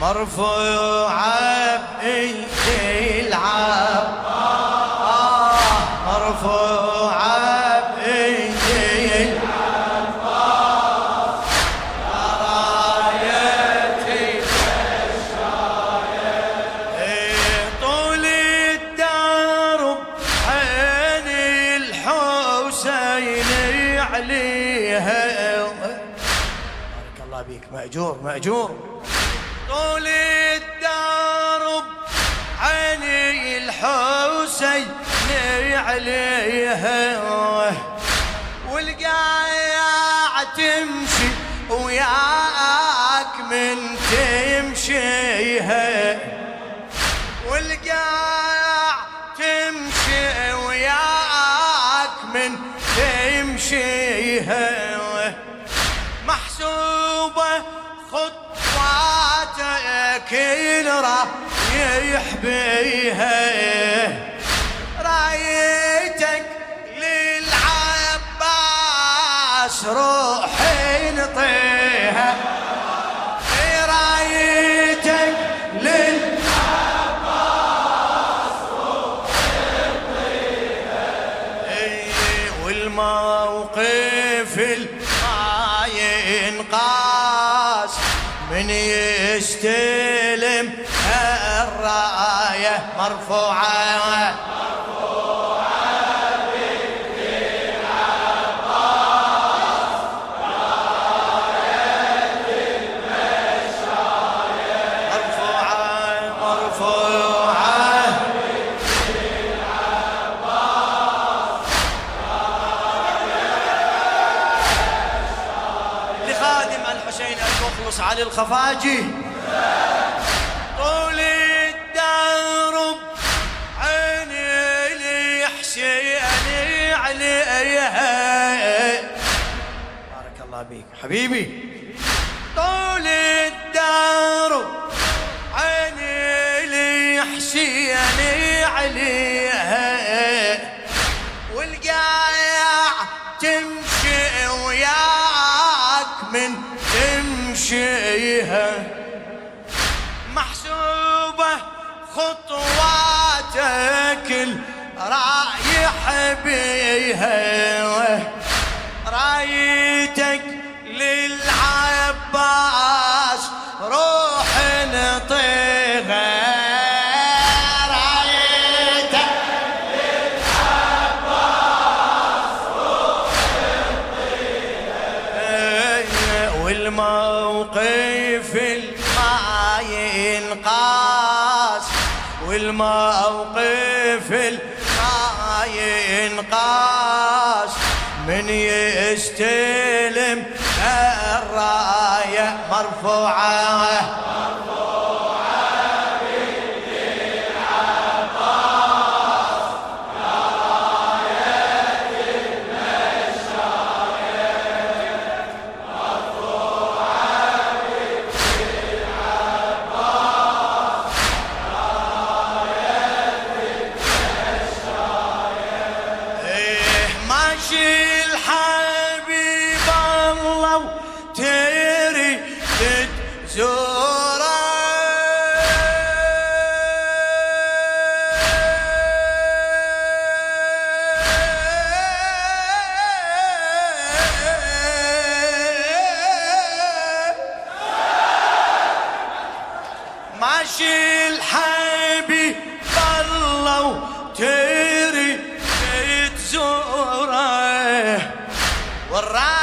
مرفوعة بإيدي العب مرفوعة بإيدي العباس رايتي طول الدرب عين الحسين عليها. بارك الله بيك مأجور مأجور. الحسين عليها. والقايع تمشي وياك من تمشيها. والقايع تمشي وياك من تمشيها. محسوبة خطواتك رايح بيها للعباس روحي نطيها رايتك نطيها والموقف ما ينقاس من يستلم الراية مرفوعة. الخفاجي طول الدرب عيني لحسين عليها. بارك الله بيك حبيبي. رايح بيها. رايتك للعباس روح ينقاس من يستلم الراية مرفوعة. watching. Right.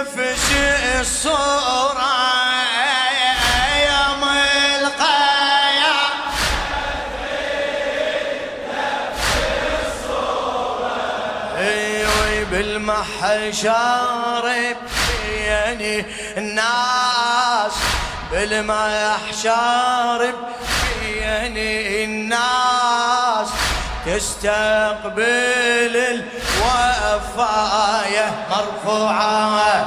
نفس الصورة يوم القايا أيوه بالمحشر يعني الناس بالمحشر بين الناس. تستقبل الوفاية مرفوعة.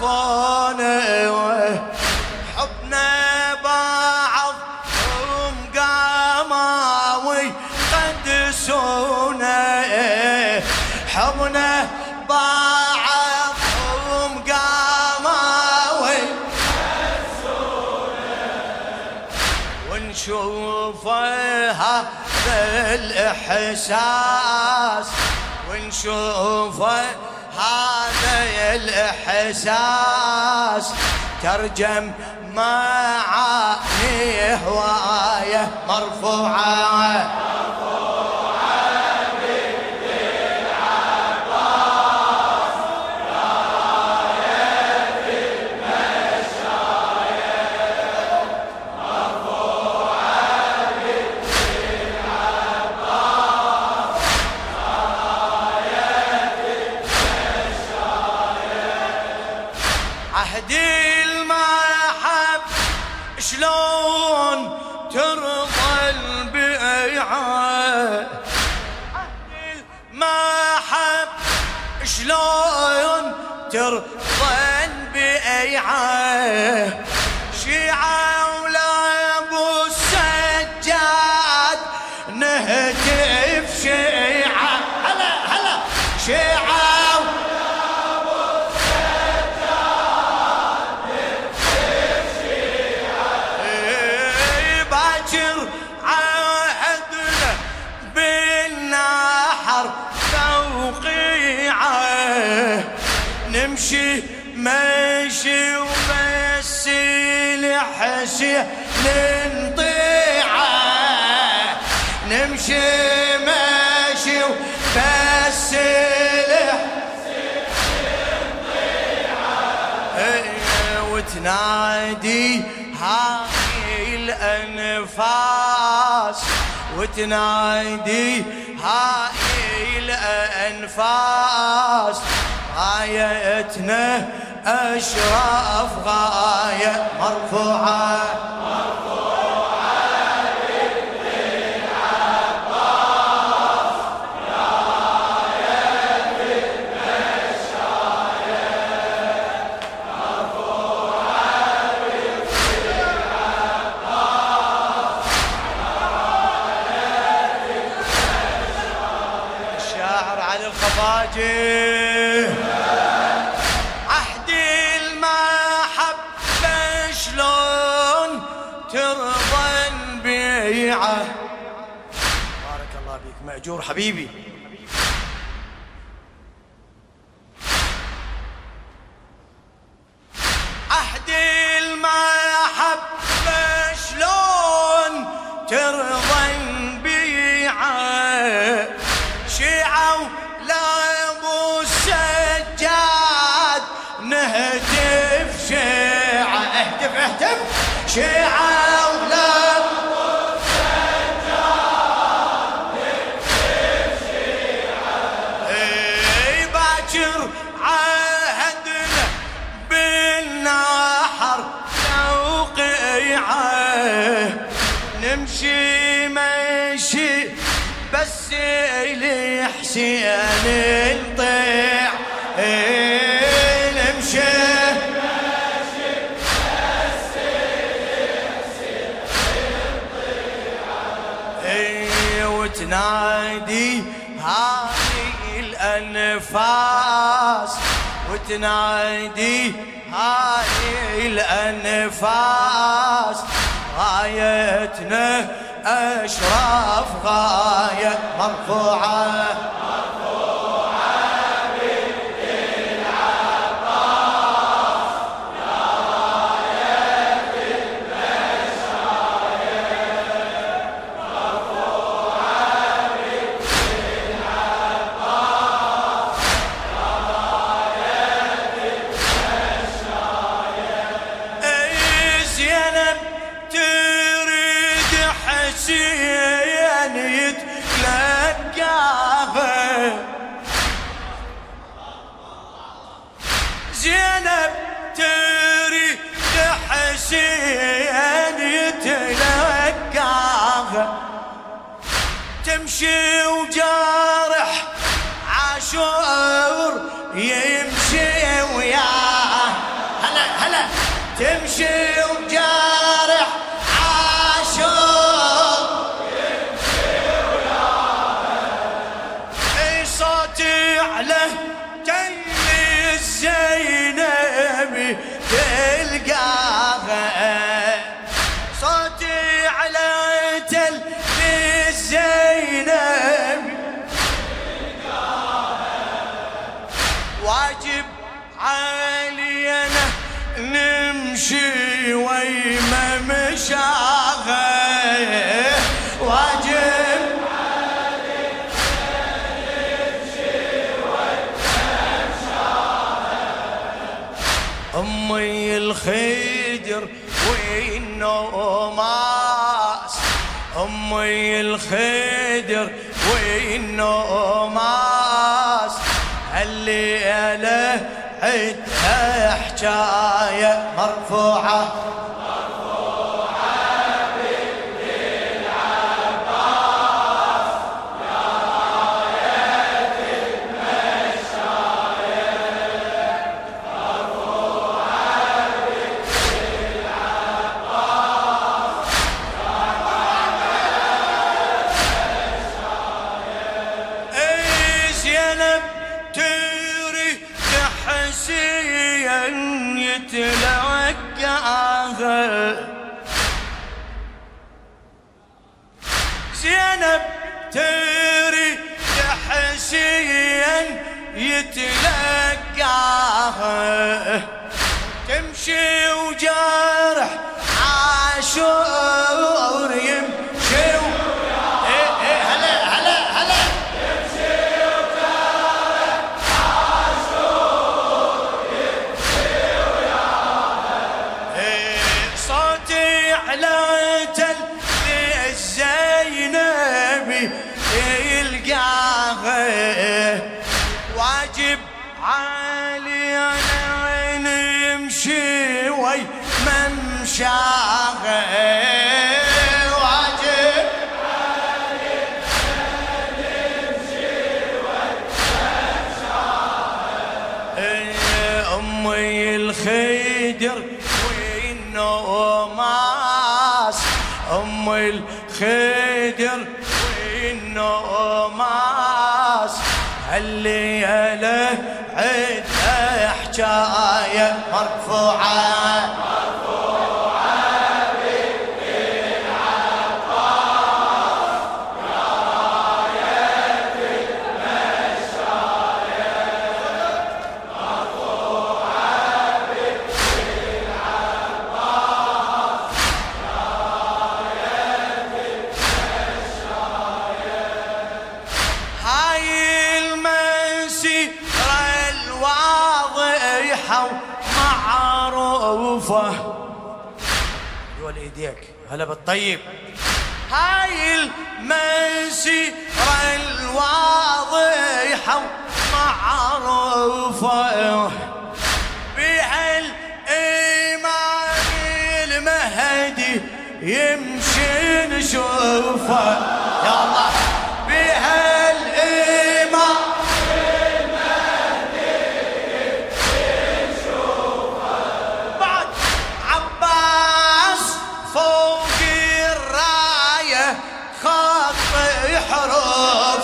شافونه حبنا بعض قاماوي قدسونا حبنا بعضهم قاماوي ونشوفها بالإحساس. ونشوف هذا الإحساس ترجم معاني هواية مرفوعة. شلون ترضى البيعة؟ ما حب شلون ترضى البيعة؟ ننطيعه نمشي ماشي وبس وتنادي هاي الأنفاس. وتنادي هاي الأنفاس. غايتنا أشرف غاية مرفوعة. الخفاجي مأجور حبيبي. عهد المحبة شلون ترضى البيعة شيعة ولا أبو السجاد نهتف شيعة. اهتف اهتف. شيعة بس إلي حسين الطيع المشي إيه، إيه، وتنادي هاي الأنفاس. وتنادي هاي الأنفاس. غايتنا أشرف غاية مرفوعة. يمشي وجارح عاشور يمشي وياه. هلا هلا. تمشي وجارح عاشور يمشي وياه. إي صوتي على تل الزينبي أمي الخدر والنوماس أمي الخدر والنوماس الليلة عدها حكاية مرفوعة. وجارح عاشور وي ممشاها واجب امي الخدر والنوماس امي الخدر والنوماس الليلة حكايه ايديك هلا بالطيب. هاي المسيرة الواضحة ومعروفة. بها الإمام المهدي يمشي نشوفه. خط يحرم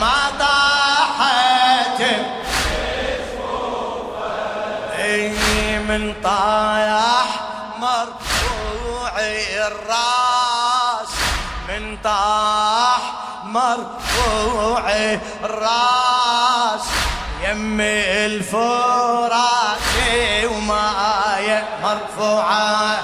ما طاحت اي من طايح مرفوع الراس. من طاح مرفوع الراس. يم الفرات وماي مرفوعه